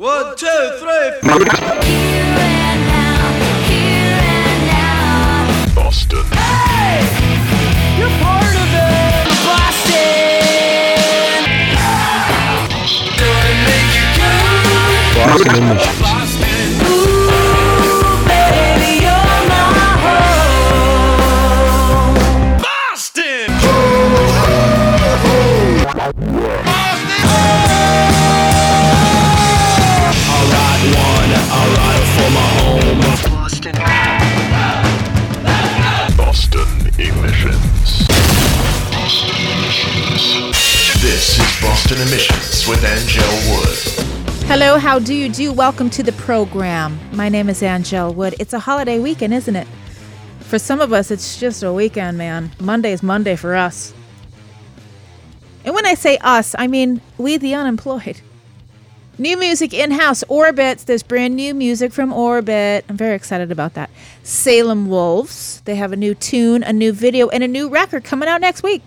One, two, three. Boston. Hey! You're part of it! Boston Emissions. With Angel Wood. Hello, how do you do? Welcome to the program. My name is Angel Wood. It's a holiday weekend, isn't it? For some of us, it's just a weekend, man. Monday is Monday for us. And when I say us, I mean we, the unemployed. New music in house, Orbits. There's brand new music from Orbit. I'm very excited about that. Salem Wolves. They have a new tune, a new video, and a new record coming out next week.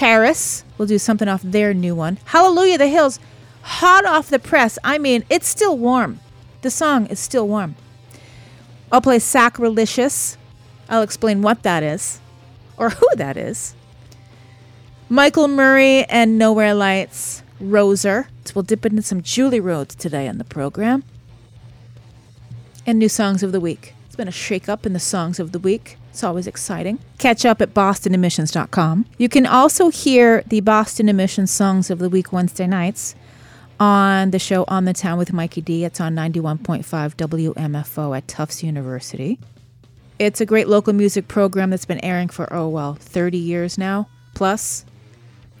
PVRIS will do something off their new one. Hallelujah, the Hills, hot off the press. I mean, it's still warm. The song is still warm. I'll play Sacruhlicious. I'll explain what that is or who that is. Michael Murray and Nowhere Lights, RoseR. So we'll dip into some Julie Rhodes today on the program. And new songs of the week. It's been a shake up in the songs of the week. It's always exciting. Catch up at bostonemissions.com. You can also hear the Boston Emissions Songs of the Week Wednesday nights on the show On the Town with Mikey D. It's on 91.5 WMFO at Tufts University. It's a great local music program that's been airing for, oh, well, 30 years now plus.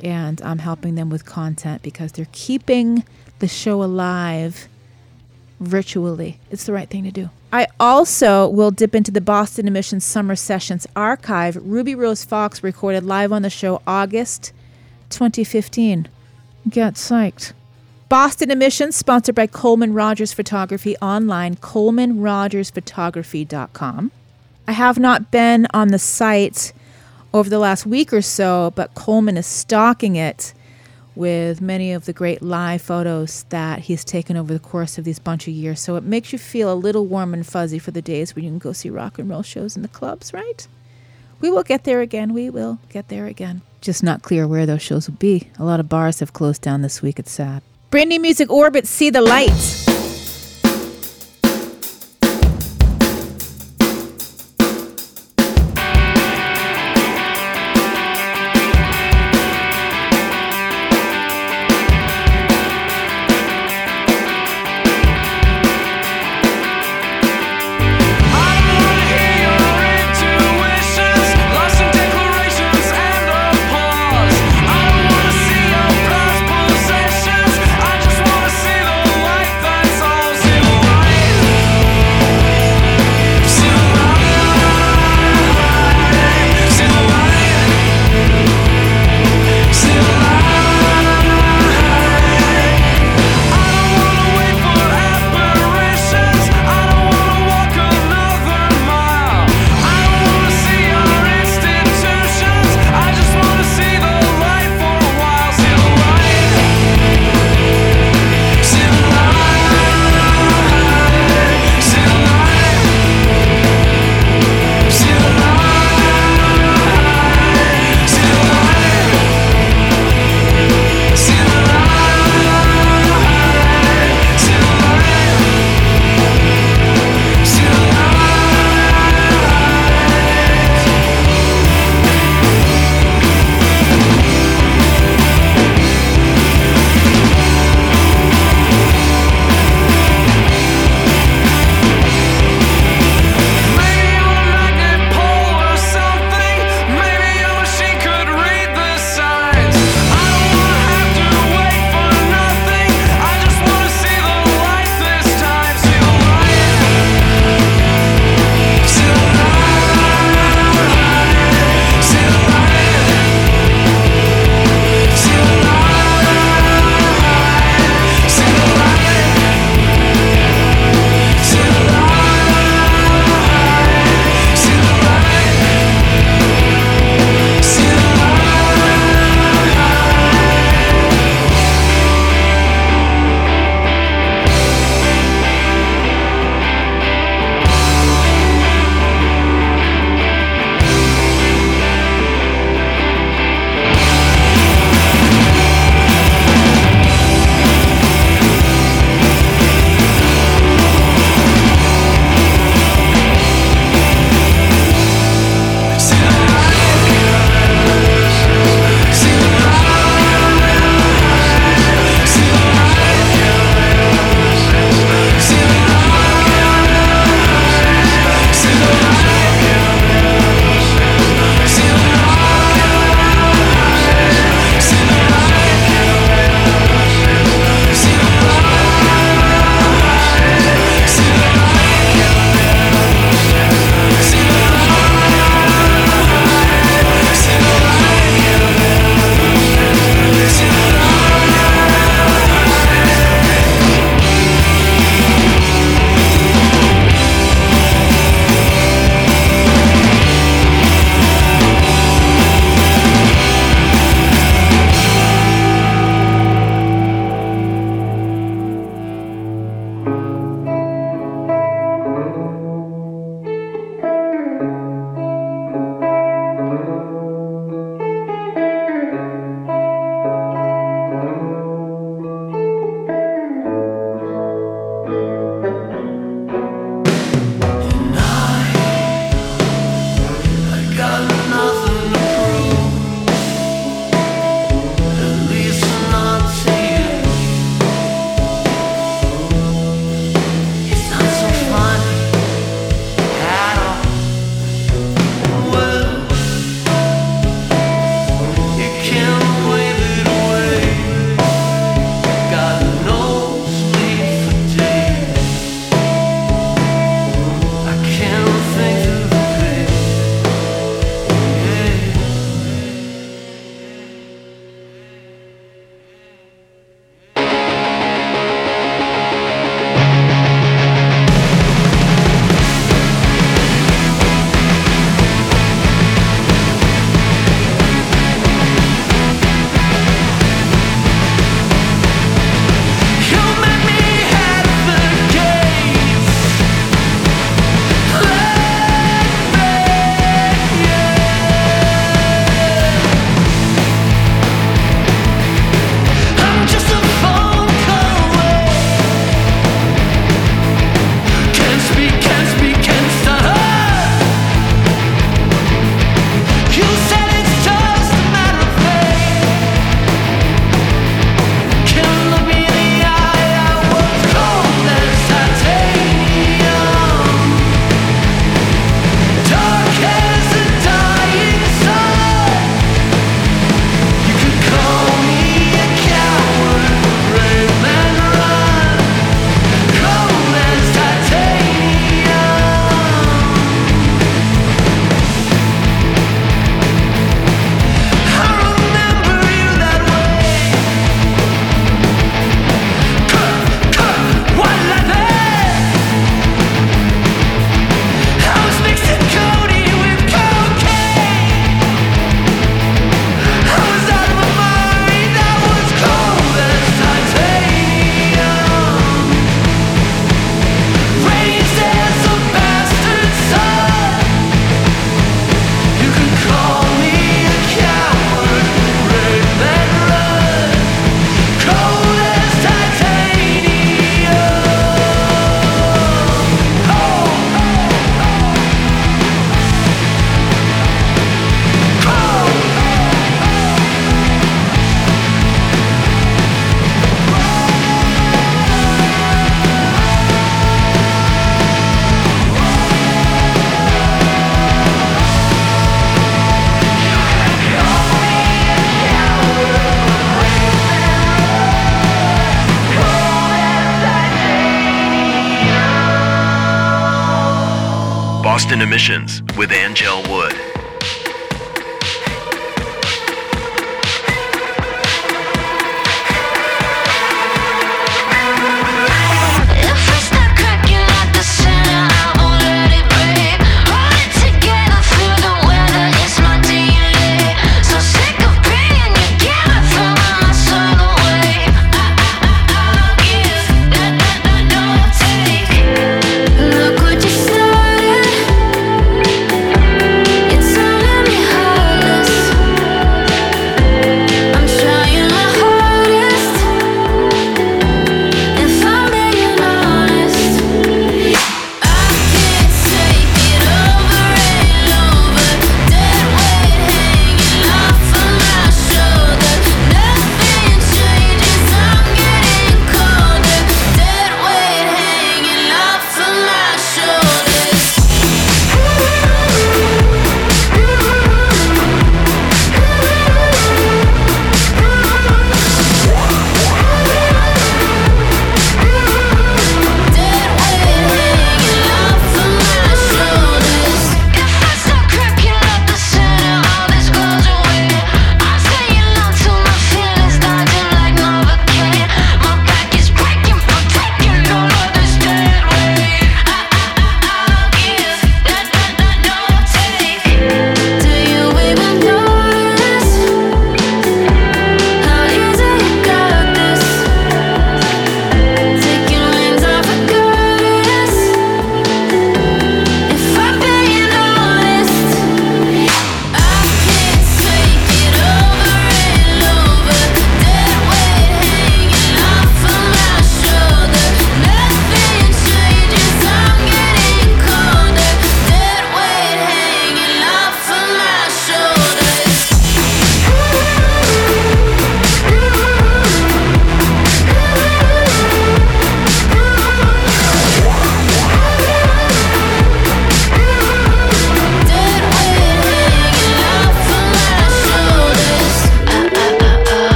And I'm helping them with content because they're keeping the show alive virtually. It's the right thing to do. I also will dip into the Boston Emissions Summer Sessions archive. Ruby Rose Fox recorded live on the show August 2015. Get psyched. Boston Emissions, sponsored by Coleman Rogers Photography online, colemanrogersphotography.com. I have not been on the site over the last week or so, but Coleman is stocking it with many of the great live photos that he's taken over the course of these bunch of years. So it makes you feel a little warm and fuzzy for the days when you can go see rock and roll shows in the clubs, right? We will get there again. We will get there again. Just not clear where those shows will be. A lot of bars have closed down this week. It's sad. Brand new music Orbit, See the Light.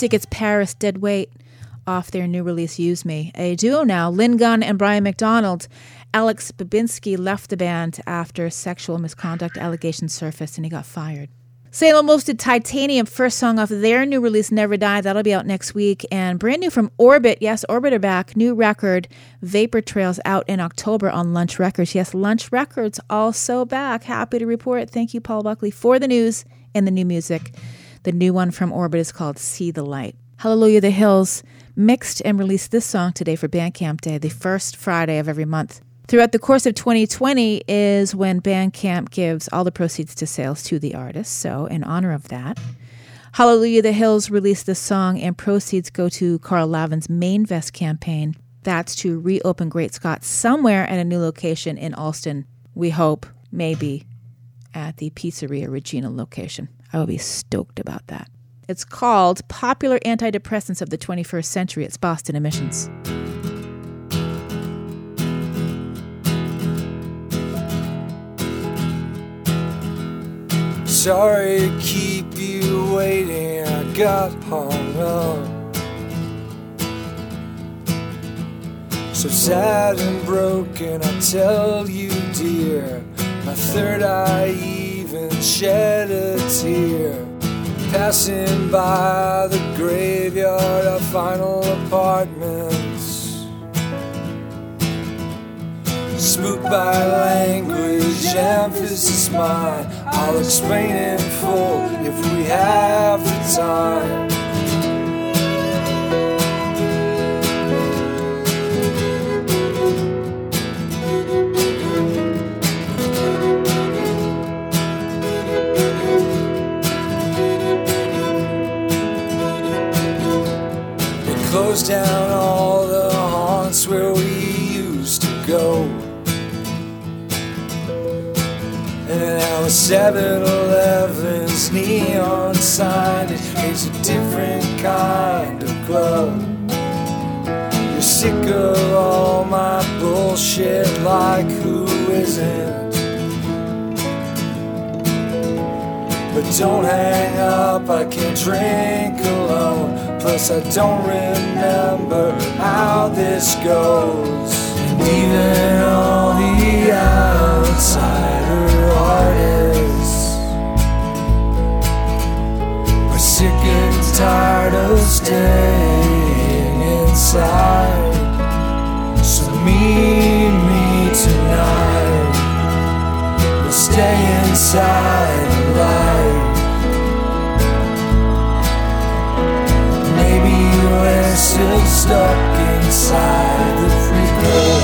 Music, it's PVRIS Dead Weight off their new release Use Me. A duo now, Lynn Gunn and Brian McDonald. Alex Babinski left the band after sexual misconduct allegations surfaced and he got fired. Salem hosted Titanium, first song off their new release, Never Die. That'll be out next week. And brand new from Orbit. Yes, Orbit are back. New record, Vapor Trails, out in October on Lunch Records. Yes, Lunch Records also back. Happy to report. Thank you, Paul Buckley, for the news and the new music. The new one from Orbit is called See the Light. Hallelujah the Hills mixed and released this song today for Bandcamp Day, the first Friday of every month. Throughout the course of 2020 is when Bandcamp gives all the proceeds to sales to the artist. So, in honor of that, Hallelujah the Hills released this song, and proceeds go to Carl Lavin's Mainvest campaign. That's to reopen Great Scott somewhere at a new location in Allston. We hope, maybe, at the Pizzeria Regina location. I will be stoked about that. It's called Popular Antidepressants of the 21st Century. It's Boston Emissions. Sorry to keep you waiting, I got hung up. So sad and broken, I tell you, dear. My third eye even shed a tear. Passing by the graveyard of final apartments. spooked by language, emphasis mine. I'll explain in full if we have the time. Down all the haunts where we used to go. And now a 7 Eleven's neon sign it is a different kind of glow. You're sick of all my bullshit, like who isn't? But don't hang up, I can't drink. Plus, I don't remember how this goes. And even all the outsider artists are sick and tired of staying inside. So, meet me tonight. We'll stay inside still stuck inside the prequel.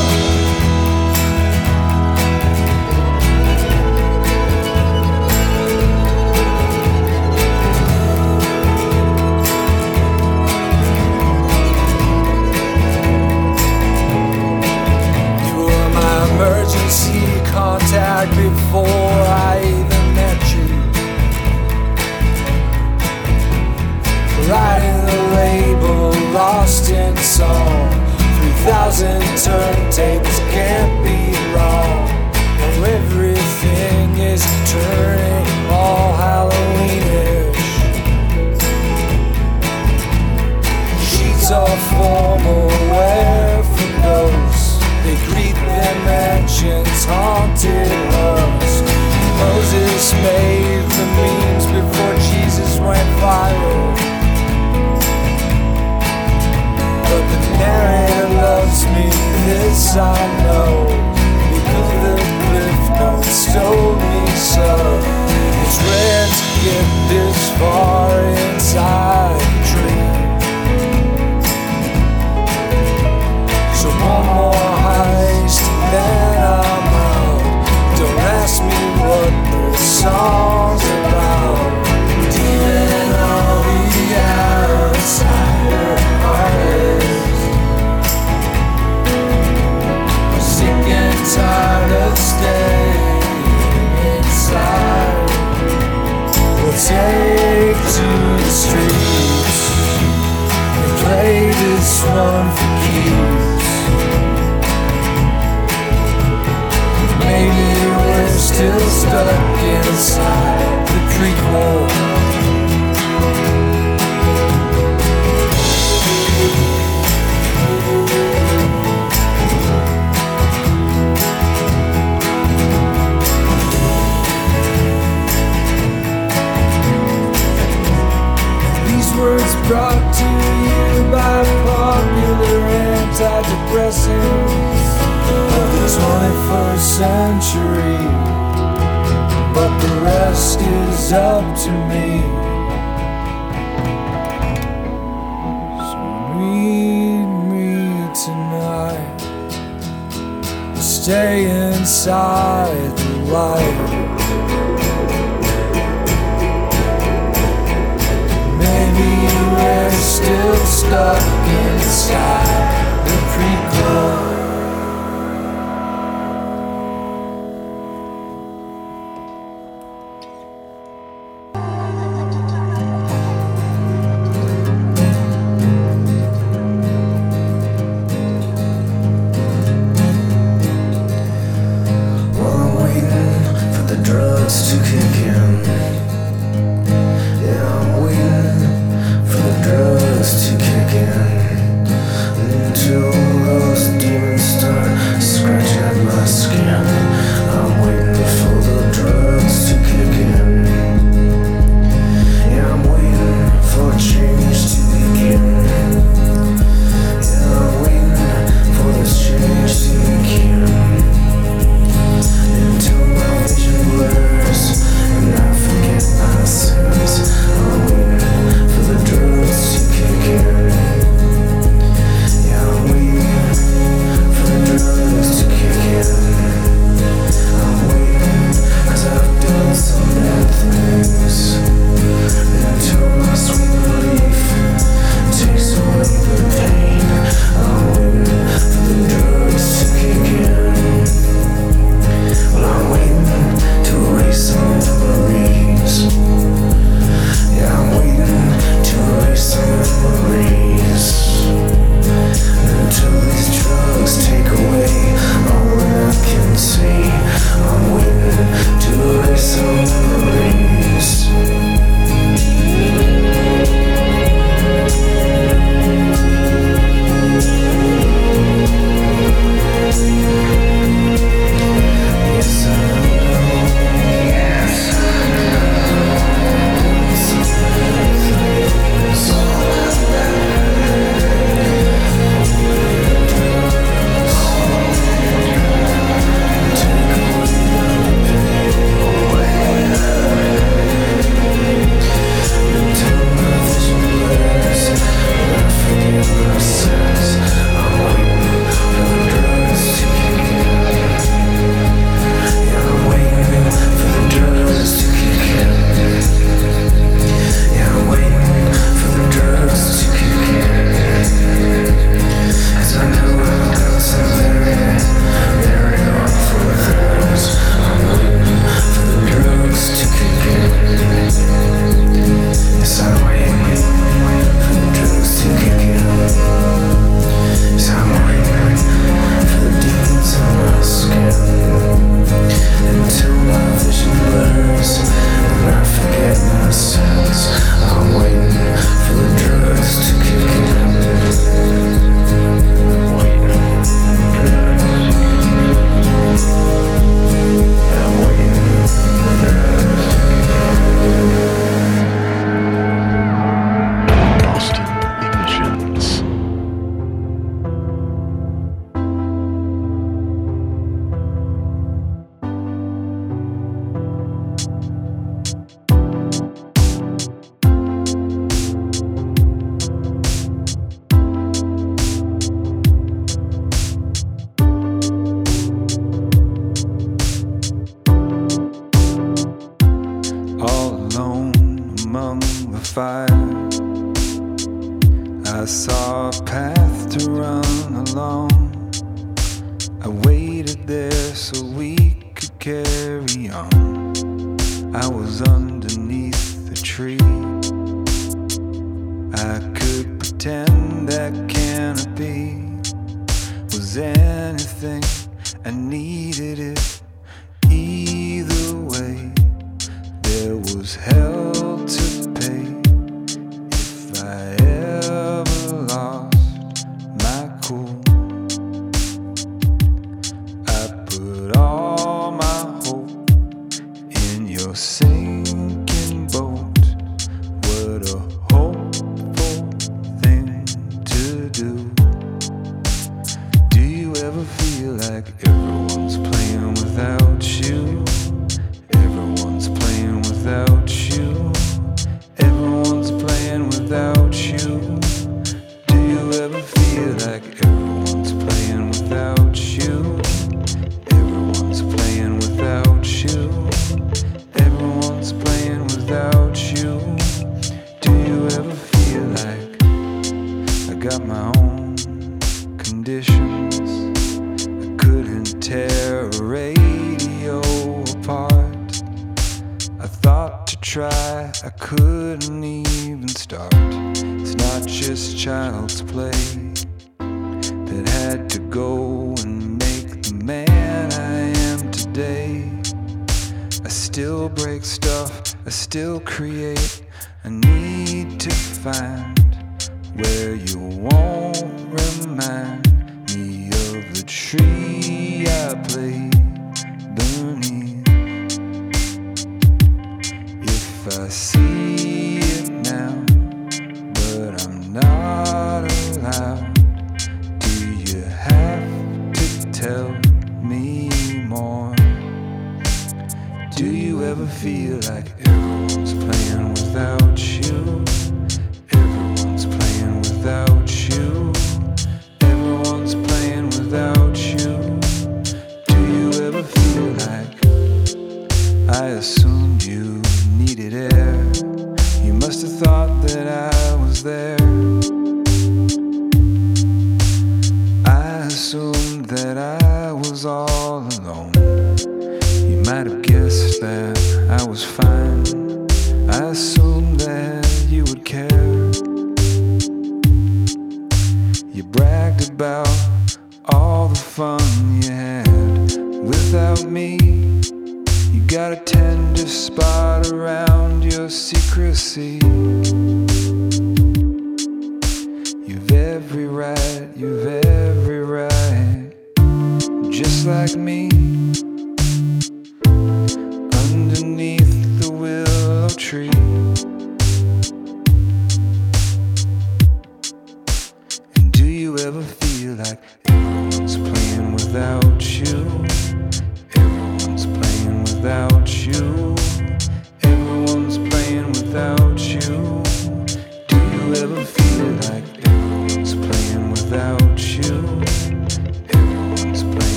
You were my emergency contact before I even met you. Writing the label, lost in song. 3,000 turntables can't be wrong. Now everything is turning all Halloweenish. Sheets are formal, where for ghosts. They greet their mansions, haunted homes. Moses made the memes before Jesus went viral. The narrator loves me, this I know. Because the cliff notes told me so. It's rare to get this far inside a dream. So one more heist, then I'm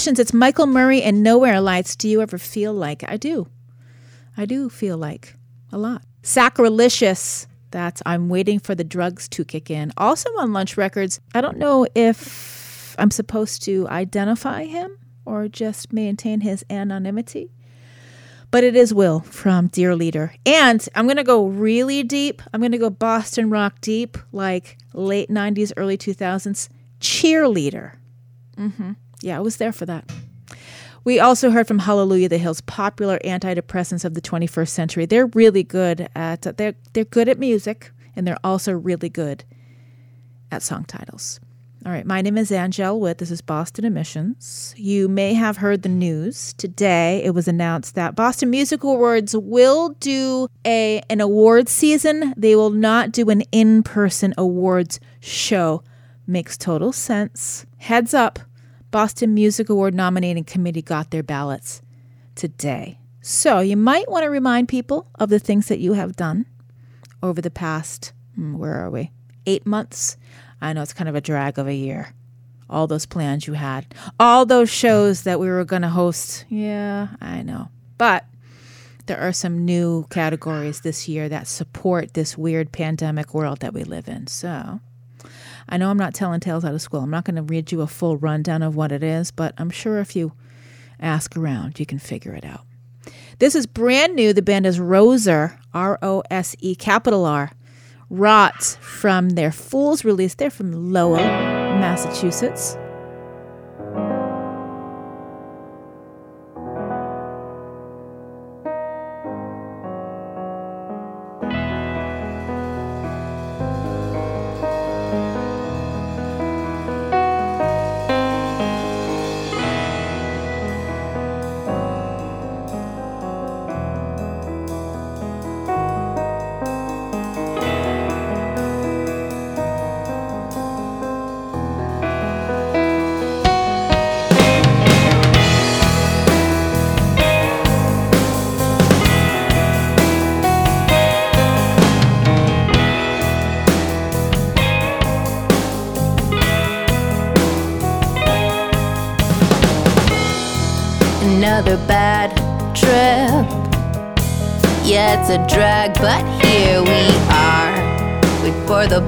It's Michael Murray and Nowhere Lights. Do you ever feel like? I do. I do feel like a lot. Sacruhlicious, that's I'm waiting for the drugs to kick in. Also on Lunch Records, I don't know if I'm supposed to identify him or just maintain his anonymity. But it is Will from Dear Leader. And I'm going to go really deep. I'm going to go Boston rock deep, like late 90s, early 2000s. Cheerleader. Mm-hmm. Yeah, I was there for that. We also heard from Hallelujah the Hills, popular antidepressants of the 21st century. They're really good at they're they're good at music and they're also really good at song titles. All right, my name is Angel Wood. This is Boston Emissions. You may have heard the news today. It was announced that Boston Music Awards will do a an award season. They will not do an in-person awards show. Makes total sense. Heads up, Boston Music Award nominating committee got their ballots today. So you might want to remind people of the things that you have done over the past, hmm, where are we? Eight months. I know it's kind of a drag of a year all those plans you had, all those shows that we were going to host. Yeah, I know. But there are some new categories this year that support this weird pandemic world that we live in. So I know I'm not telling tales out of school. I'm not going to read you a full rundown of what it is, but I'm sure if you ask around, you can figure it out. This is brand new. The band is RoseR, R O S E capital R. Rot from their Fools release. They're from Lowell, Massachusetts.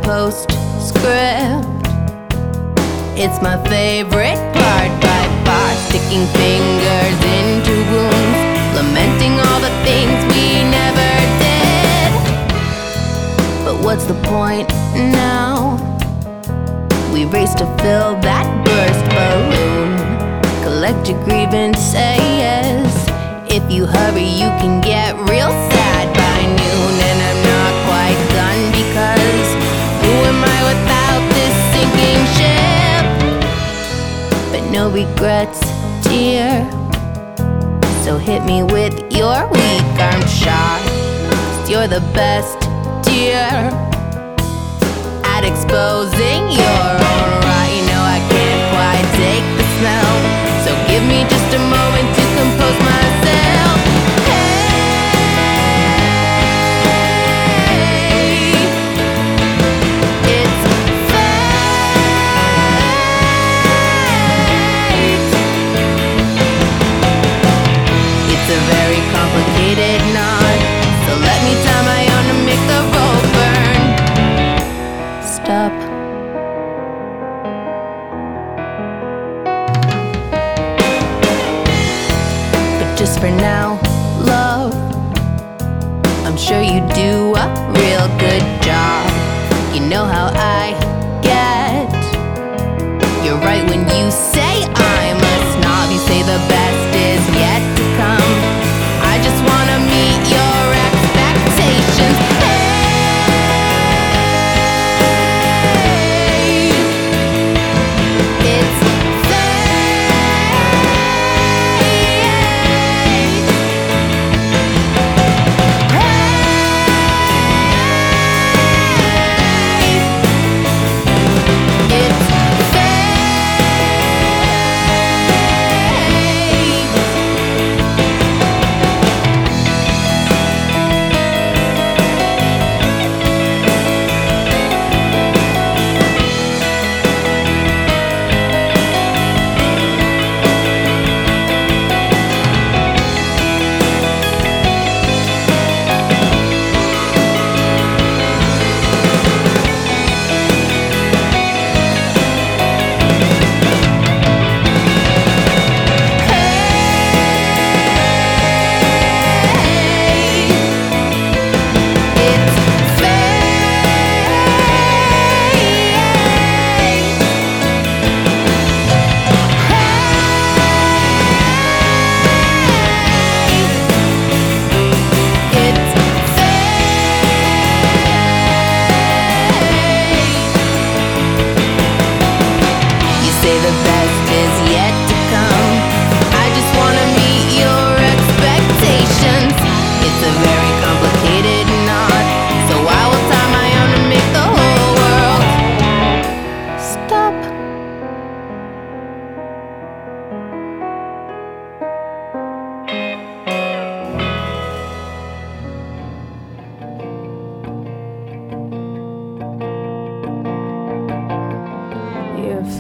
Postscript. It's my favorite part by far. Sticking fingers into wounds, lamenting all the things we never did. But what's the point now? We race to fill that burst balloon. Collect your grievances. If you hurry, you can get real no regrets, dear. So hit me with your weak arm shot. Cause you're the best, dear at exposing your own rot. You know I can't quite take the smell, so give me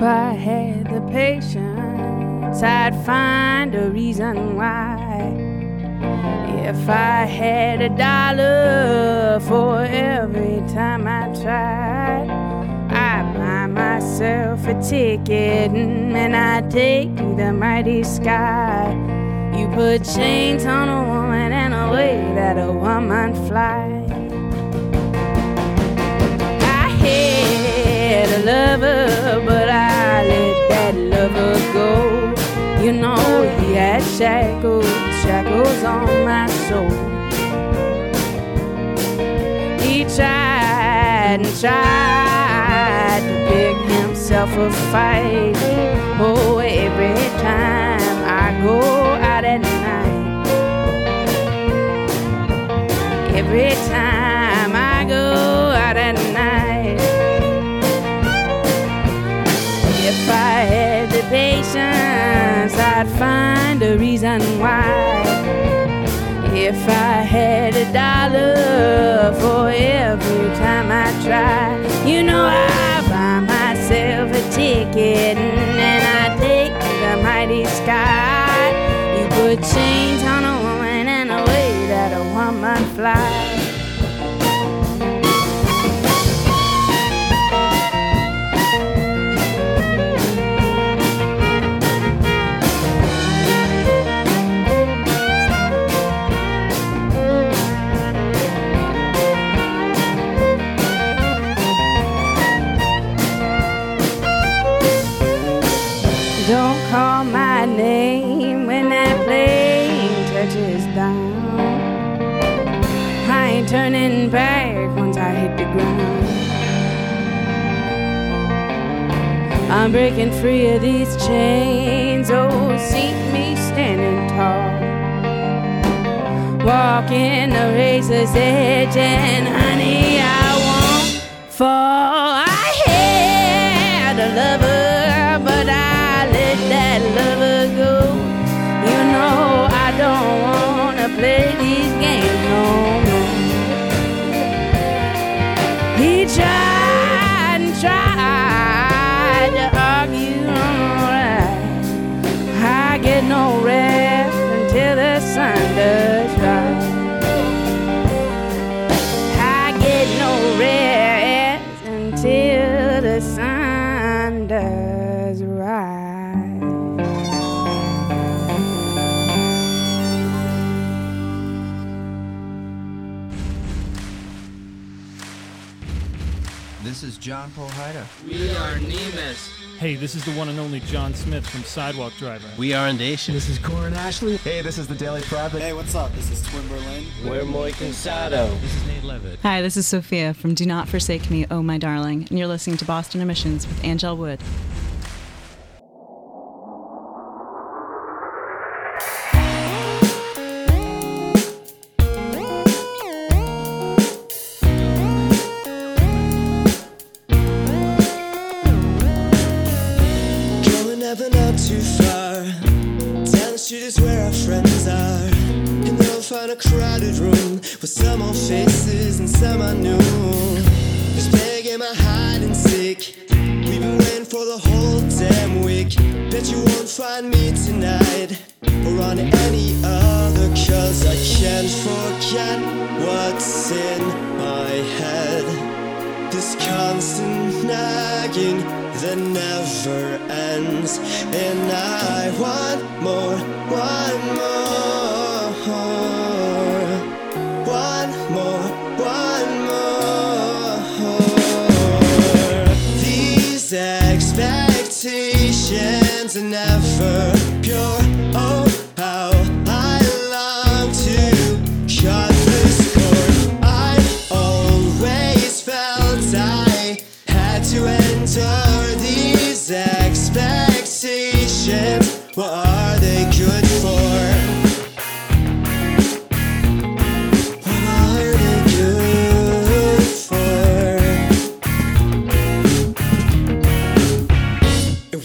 If I had the patience, I'd find a reason why. If I had a dollar for every time I tried, I'd buy myself a ticket and I'd take to the mighty sky. You put chains on a woman and a way that a woman flies. I had a lover, but You know he had shackles, shackles on my soul. He tried and tried to pick himself a fight. Oh, every time I go out at night. Every time I'd find a reason why. If I had a dollar for every time I try, you know I buy myself a ticket and then I take the mighty sky. You put chains on a woman and a way that a woman flies. I'm breaking free of these chains. Oh, see me standing tall. Walking the razor's edge, and honey, I won't fall. I had a lover, Hey, this is the one and only John Smith from Sidewalk Driver. We are Nation. This is Corin Ashley. Hey, this is the Daily Prophet. Hey, what's up? This is Twin Berlin. We're Muy Cansado. This is Nate Levitt. Hi, this is Sophia from Do Not Forsake Me, Oh My Darling, and you're listening to Boston Emissions with Angel Wood. Some faces and some I knew. Just play a game of hide and seek. We've been waiting for the whole damn week. Bet you won't find me tonight or on any other, cause I can't forget what's in my head. This constant nagging that never ends. And I want more, want more.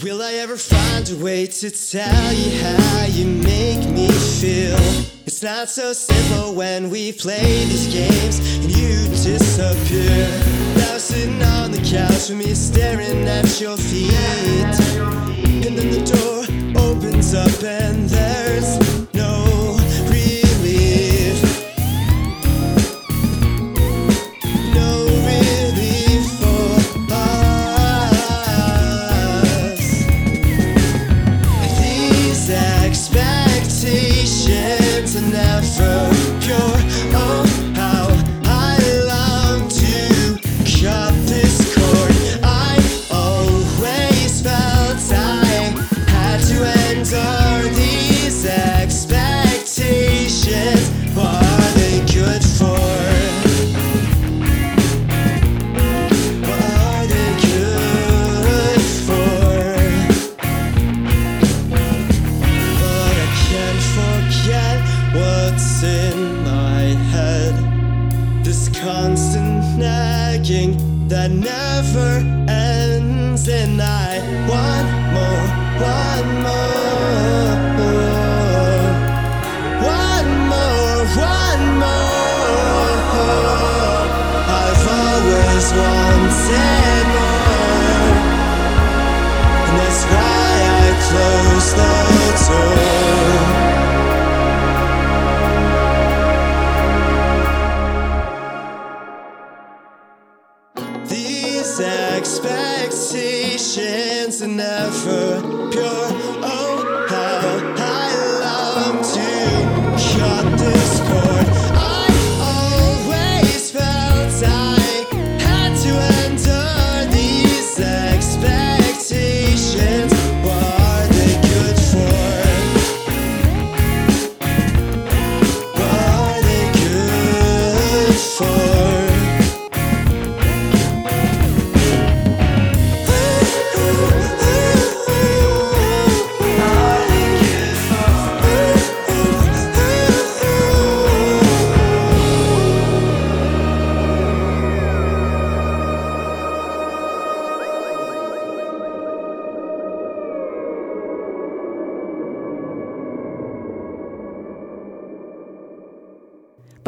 Will I ever find a way to tell you how you make me feel? It's not so simple when we play these games and you disappear. Now sitting on the couch with me staring at your feet. And then the door opens up and there's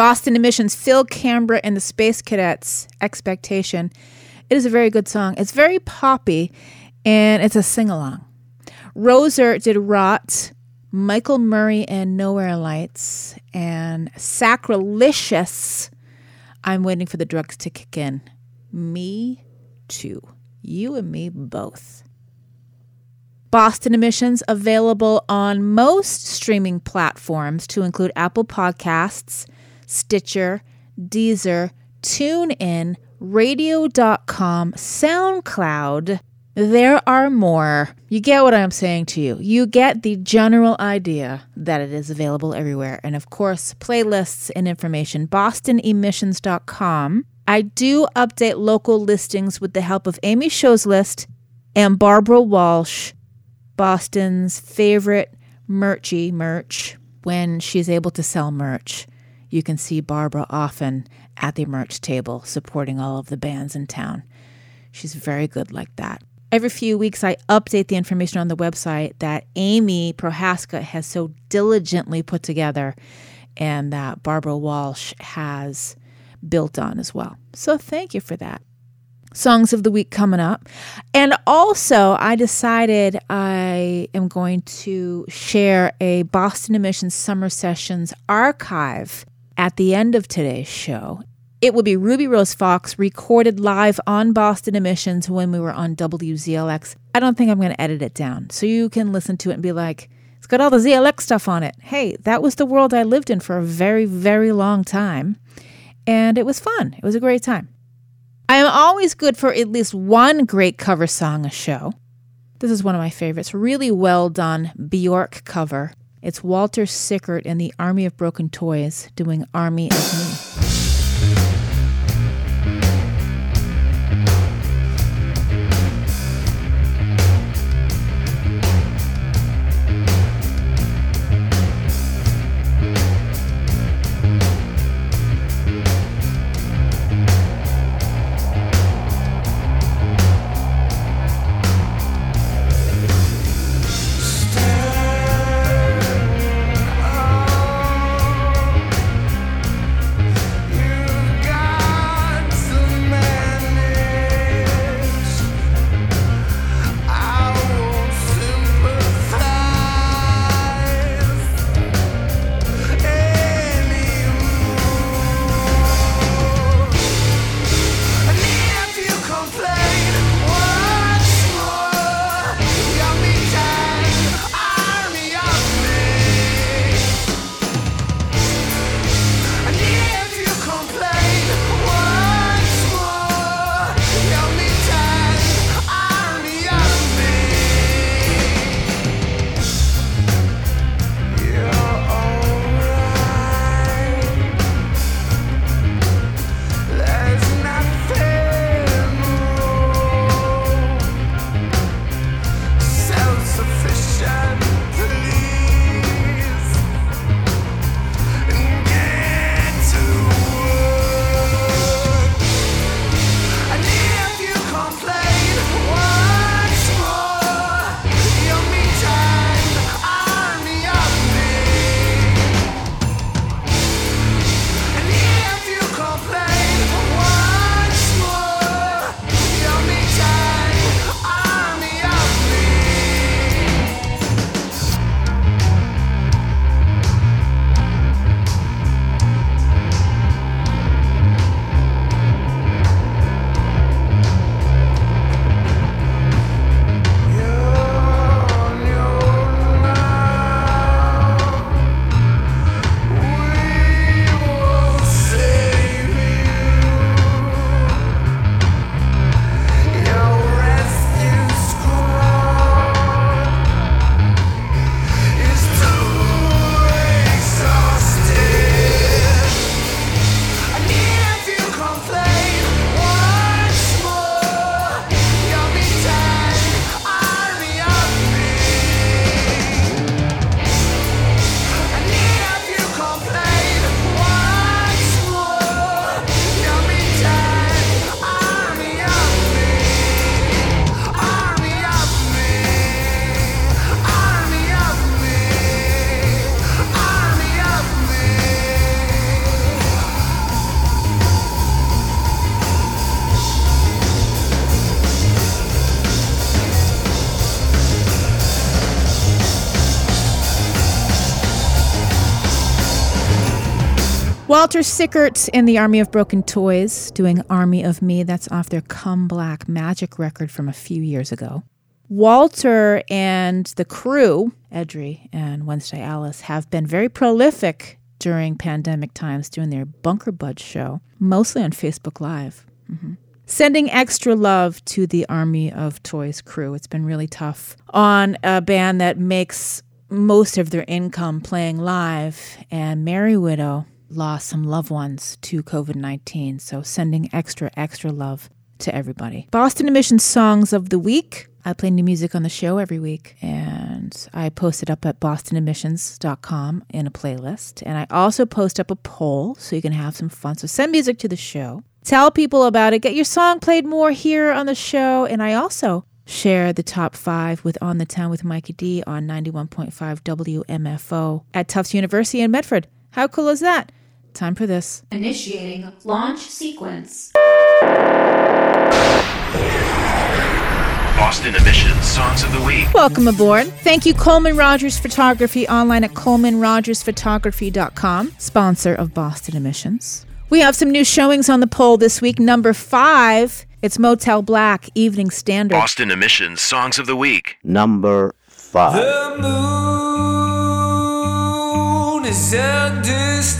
Boston Emissions, Phil Cambra and the Space Cadets, Expectation. It is a very good song. It's very poppy and it's a sing along. RoseR did Rot, Michael Murray and Nowhere Lights, and Sacruhlicious. I'm waiting for the drugs to kick in. Me too. You and me both. Boston Emissions available on most streaming platforms to include Apple Podcasts, Stitcher, Deezer, TuneIn, Radio.com, SoundCloud. There are more. You get what I'm saying to you. You get the general idea that it is available everywhere. And of course, playlists and information. BostonEmissions.com. I do update local listings with the help of Amy Show's List and Barbara Walsh, Boston's favorite merchy merch when she's able to sell merch. You can see Barbara often at the merch table supporting all of the bands in town. She's very good like that. Every few weeks, I update the information on the website that Amy Prohaska has so diligently put together and that Barbara Walsh has built on as well. So thank you for that. Songs of the week coming up. And also, I decided I am going to share a Boston Emissions Summer Sessions archive at the end of today's show. It will be Ruby Rose Fox recorded live on Boston Emissions when we were on WZLX. I don't think I'm going to edit it down. So you can listen to it and be like, it's got all the ZLX stuff on it. Hey, that was the world I lived in for a very, very long time. And it was fun. It was a great time. I am always good for at least one great cover song a show. This is one of my favorites. Really well done Bjork cover. It's Walter Sickert and the Army of Broken Toys doing Army of Me. Walter Sickert in the Army of Broken Toys doing Army of Me. That's off their Come Black Magic record from a few years ago. Walter and the crew, Edrie and Wednesday Alice, have been very prolific during pandemic times doing their Bunker Buds show, mostly on Facebook Live. Mhm. Sending extra love to the Army of Toys crew. It's been really tough on a band that makes most of their income playing live, and Mary Widow lost some loved ones to COVID 19. So, sending extra, extra love to everybody. Boston Emissions Songs of the Week. I play new music on the show every week, and I post it up at bostonemissions.com in a playlist. And I also post up a poll so you can have some fun. So, send music to the show. Tell people about it. Get your song played more here on the show. And I also share the top five with On the Town with Mikey D on 91.5 WMFO at Tufts University in Medford. How cool is that? Time for this. Initiating launch sequence. Boston Emissions Songs of the Week. Welcome aboard. Thank you, Coleman Rogers Photography, online at colemanrogersphotography.com, sponsor of Boston Emissions. We have some new showings on the poll this week. Number five, it's Motel Black, Evening Standard. Boston Emissions Songs of the Week. Number five. The moon is understated.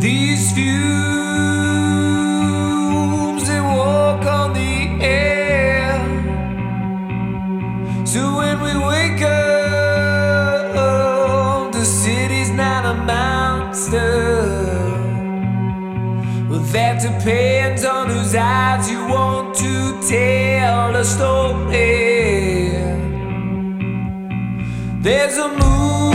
These fumes they walk on the air. So when we wake up, the city's not a monster. Well, that depends on whose eyes you want to tell the story. There's a moon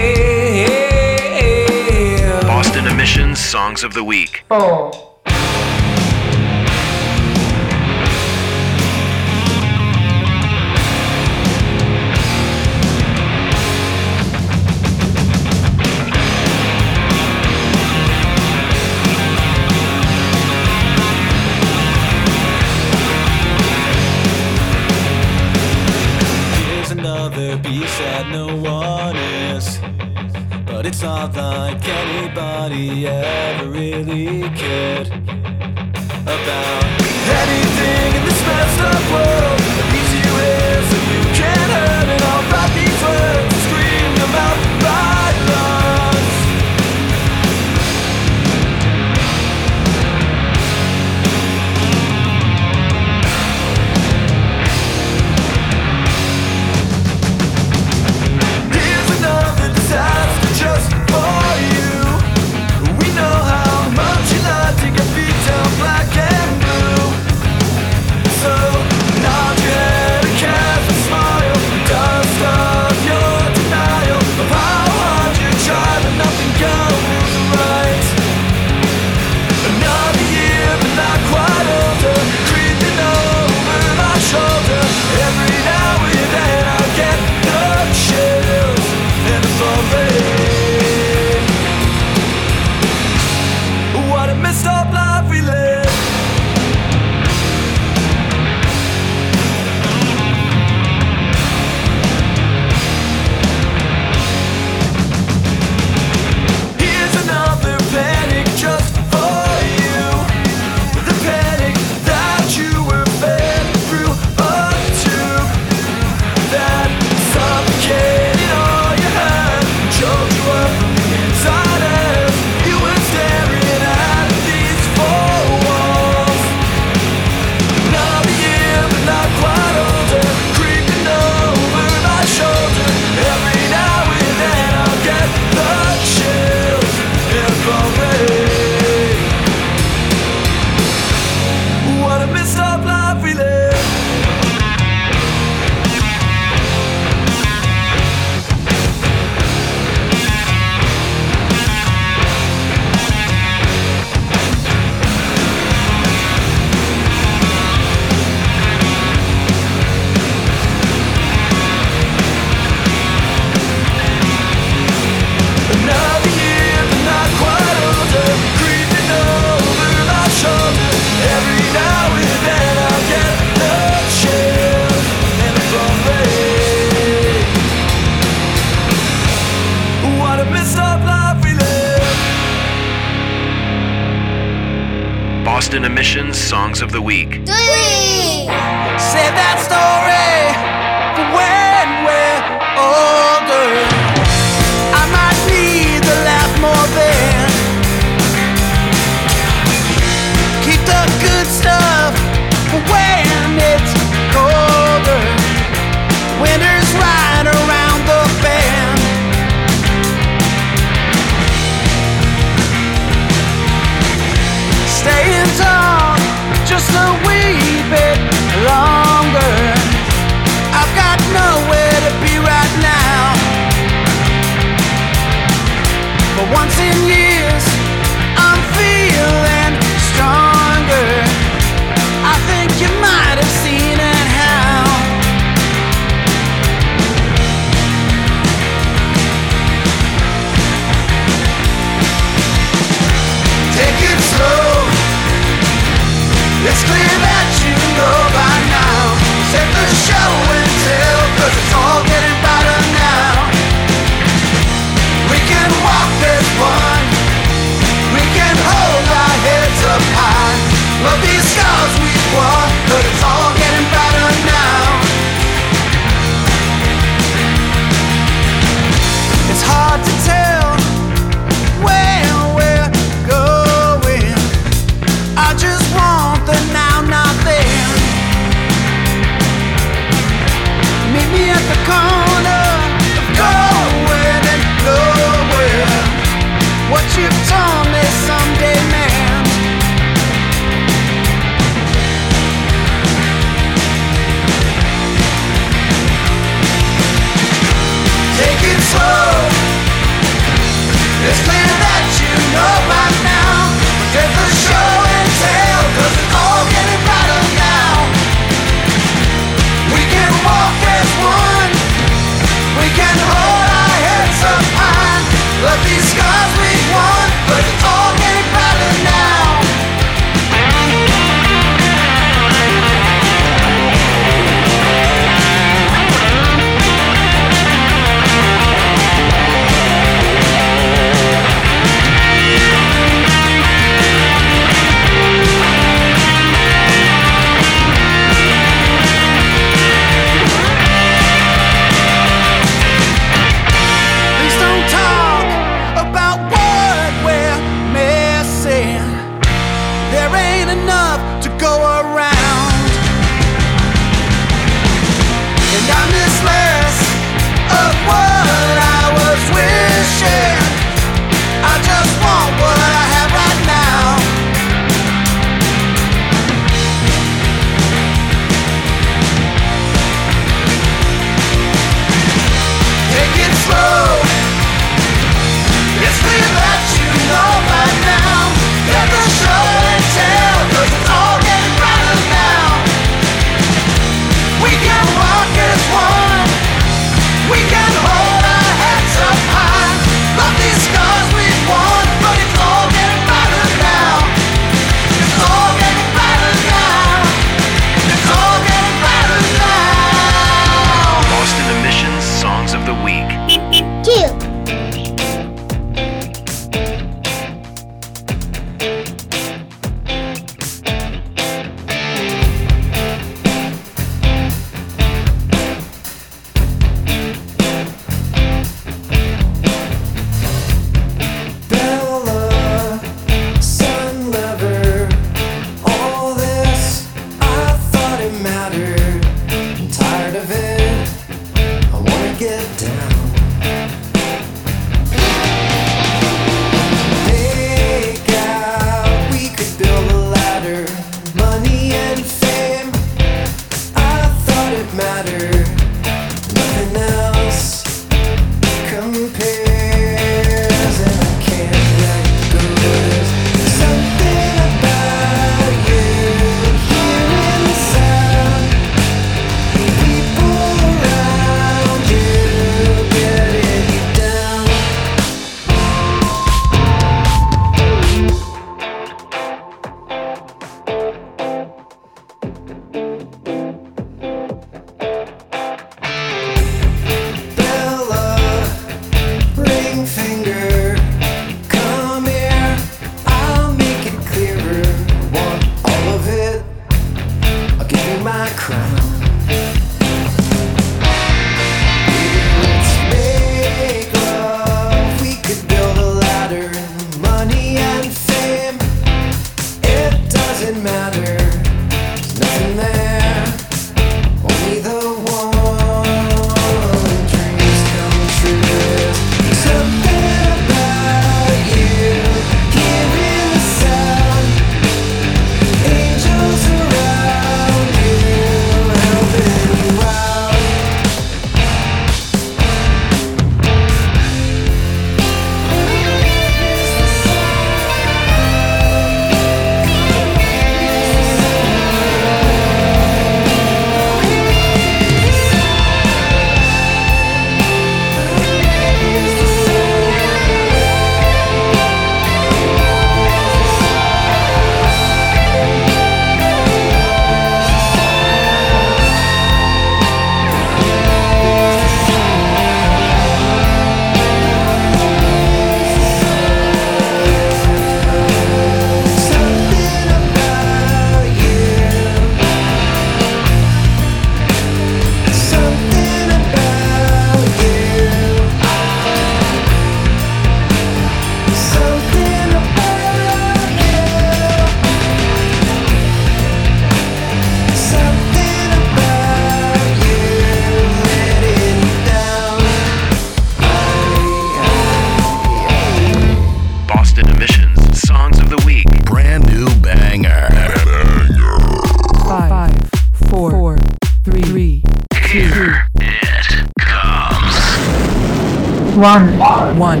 One. One. One.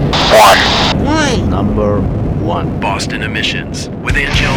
One. Number one. Boston emissions with Anngelle.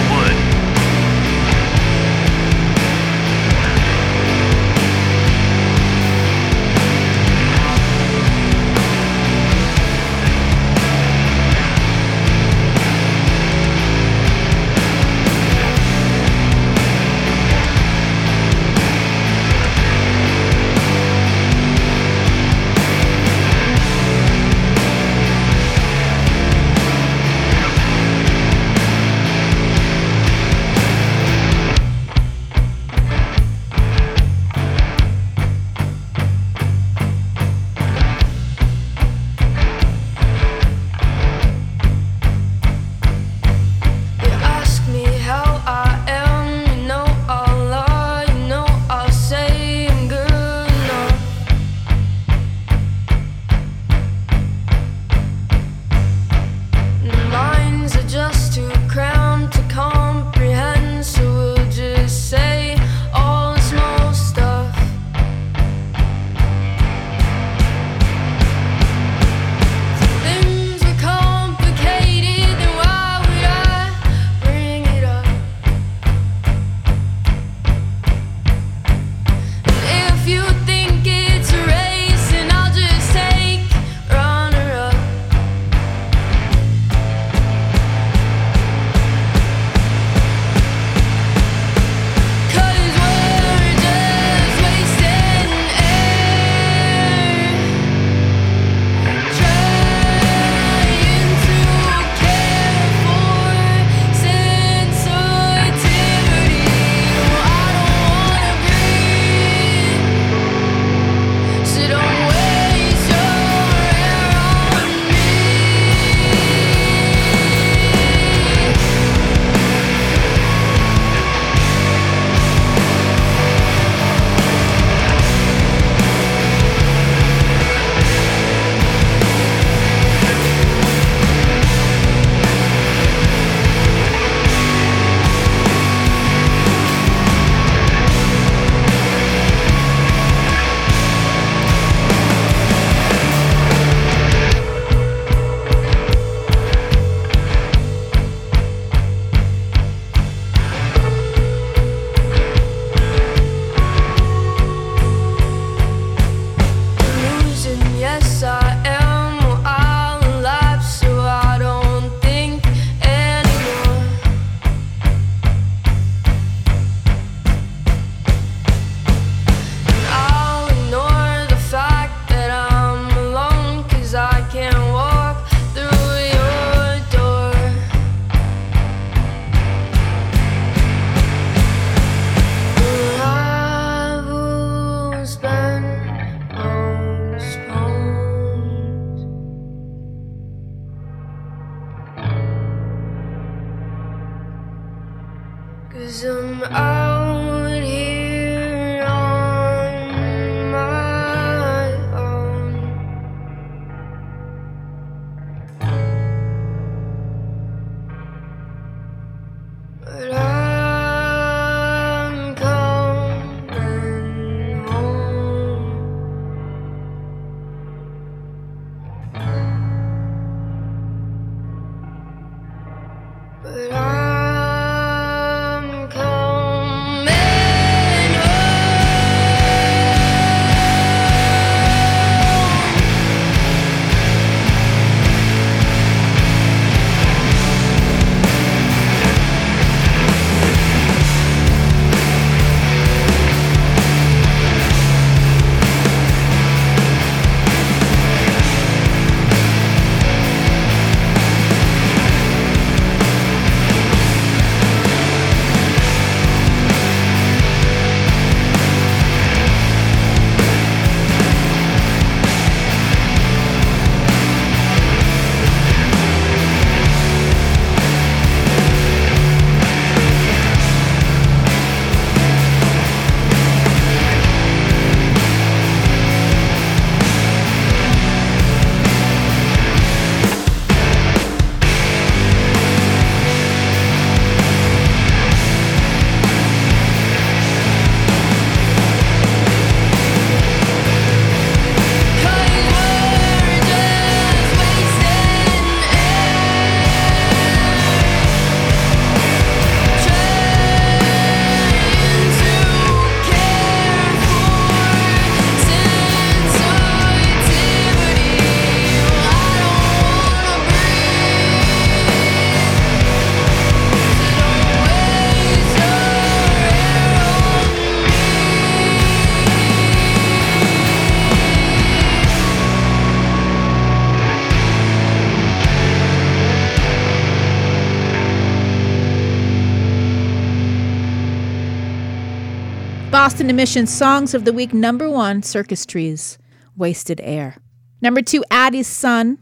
Boston Emissions Songs of the Week number one, Circus Trees, Wasted Air. Number two, Addie's Son,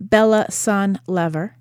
Bella Son Lever.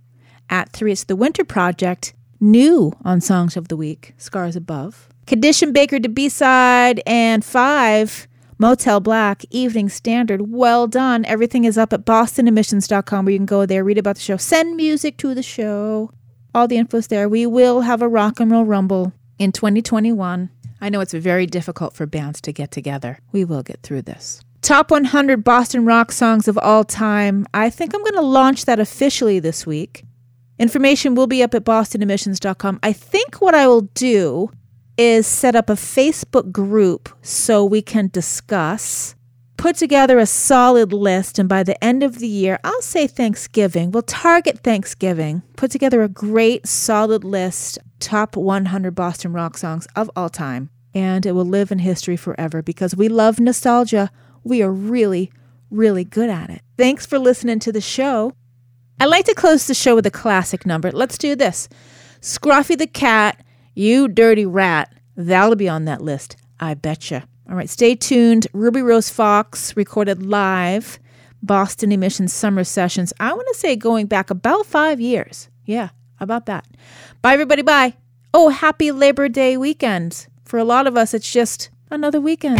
At three, it's The Winter Project, new on Songs of the Week, Scars Above. Condition Baker to B side. And five, Motel Black, Evening Standard. Well done. Everything is up at bostonemissions.com where you can go there, read about the show, send music to the show. All the info's there. We will have a rock and roll rumble in 2021. I know it's very difficult for bands to get together. We will get through this. Top 100 Boston rock songs of all time. I think I'm going to launch that officially this week. Information will be up at bostonemissions.com. I think what I will do is set up a Facebook group so we can discuss, put together a solid list, and by the end of the year, I'll say Thanksgiving. We'll target Thanksgiving, put together a great solid list, top 100 Boston rock songs of all time, and it will live in history forever because we love nostalgia. We are really, really good at it. Thanks for listening to the show. I'd like to close the show with a classic number. Let's do this. Scruffy the Cat, You Dirty Rat. That'll be on that list. I betcha. All right, stay tuned. Ruby Rose Fox recorded live Boston Emissions Summer Sessions. I want to say going back about five years. Yeah, about that. Bye, everybody. Bye. Oh, happy Labor Day weekend. For a lot of us, it's just another weekend.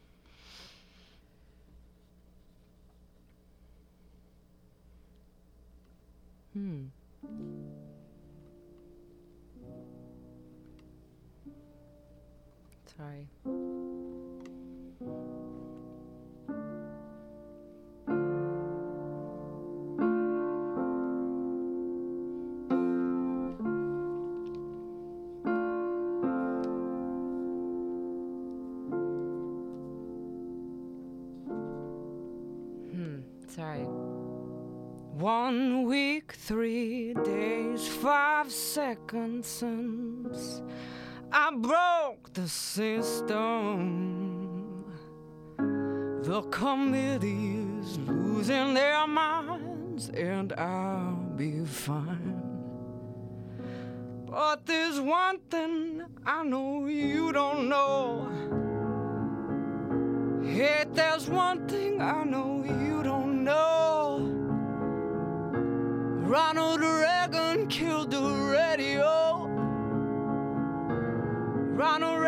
Sorry. Hmm. Sorry. One week, three days, five seconds since I broke the system. The committee is losing their minds, and I'll be fine. But there's one thing I know you don't know. Hey, there's one thing I know you don't know. Ronald Reagan Ronald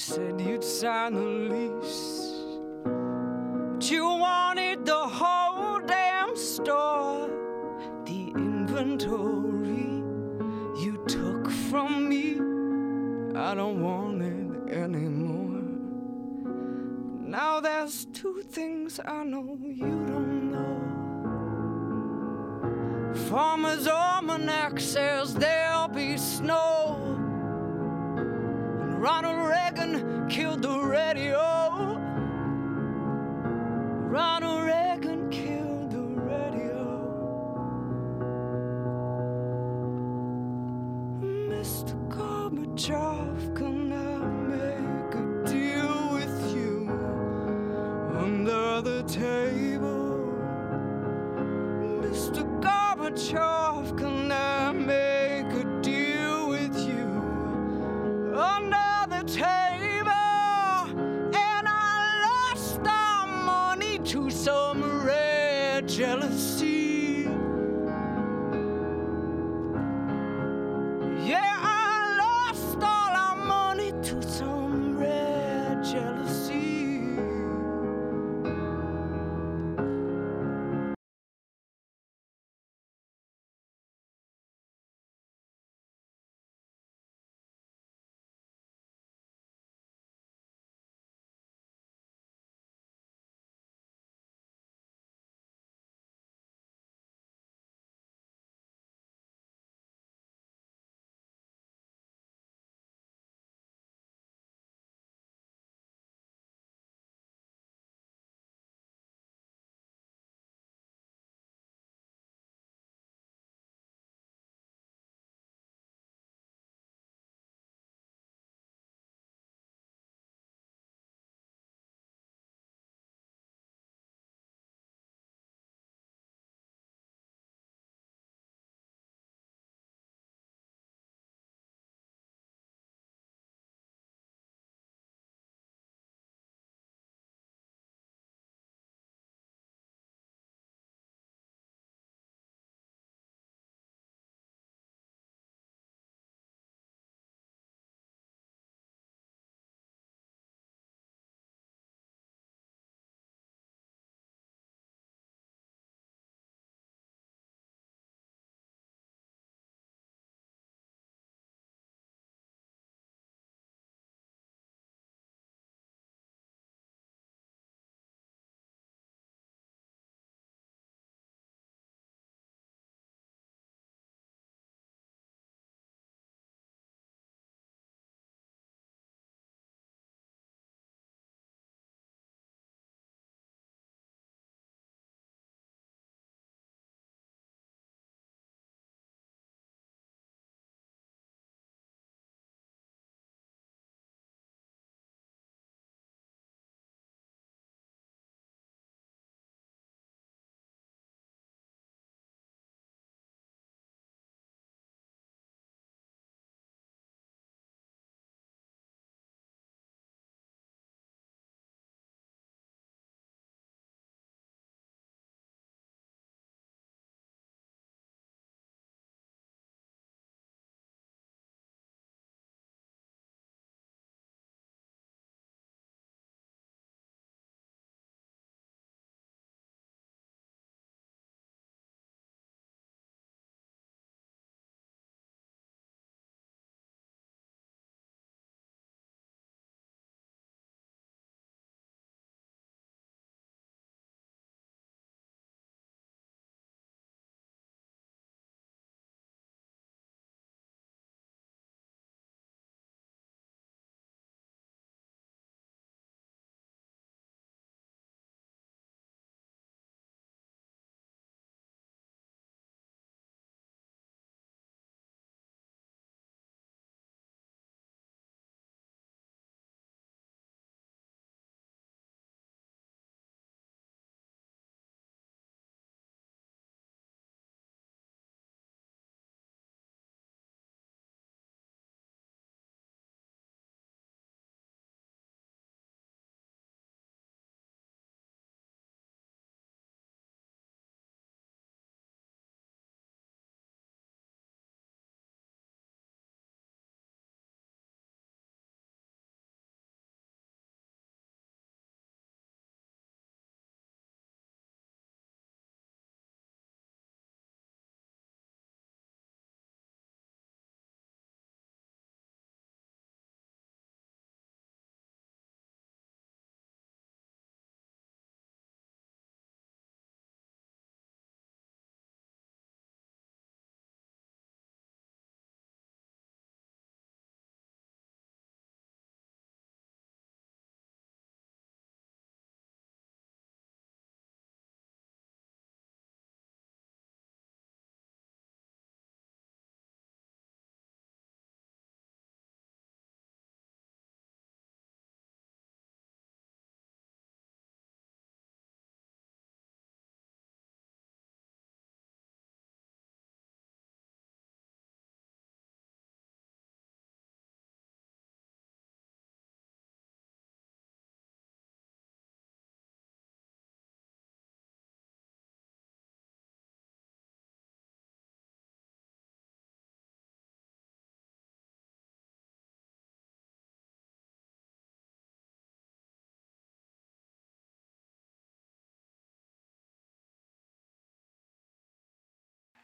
said you'd sign the lease. But you wanted the whole damn store. The inventory you took from me. I don't want it anymore. Now there's two things I know you don't know. Farmer's almanac says there'll be snow. Ronald Reagan killed the radio. Ronald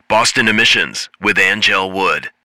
Boston Emissions with Anngelle Wood.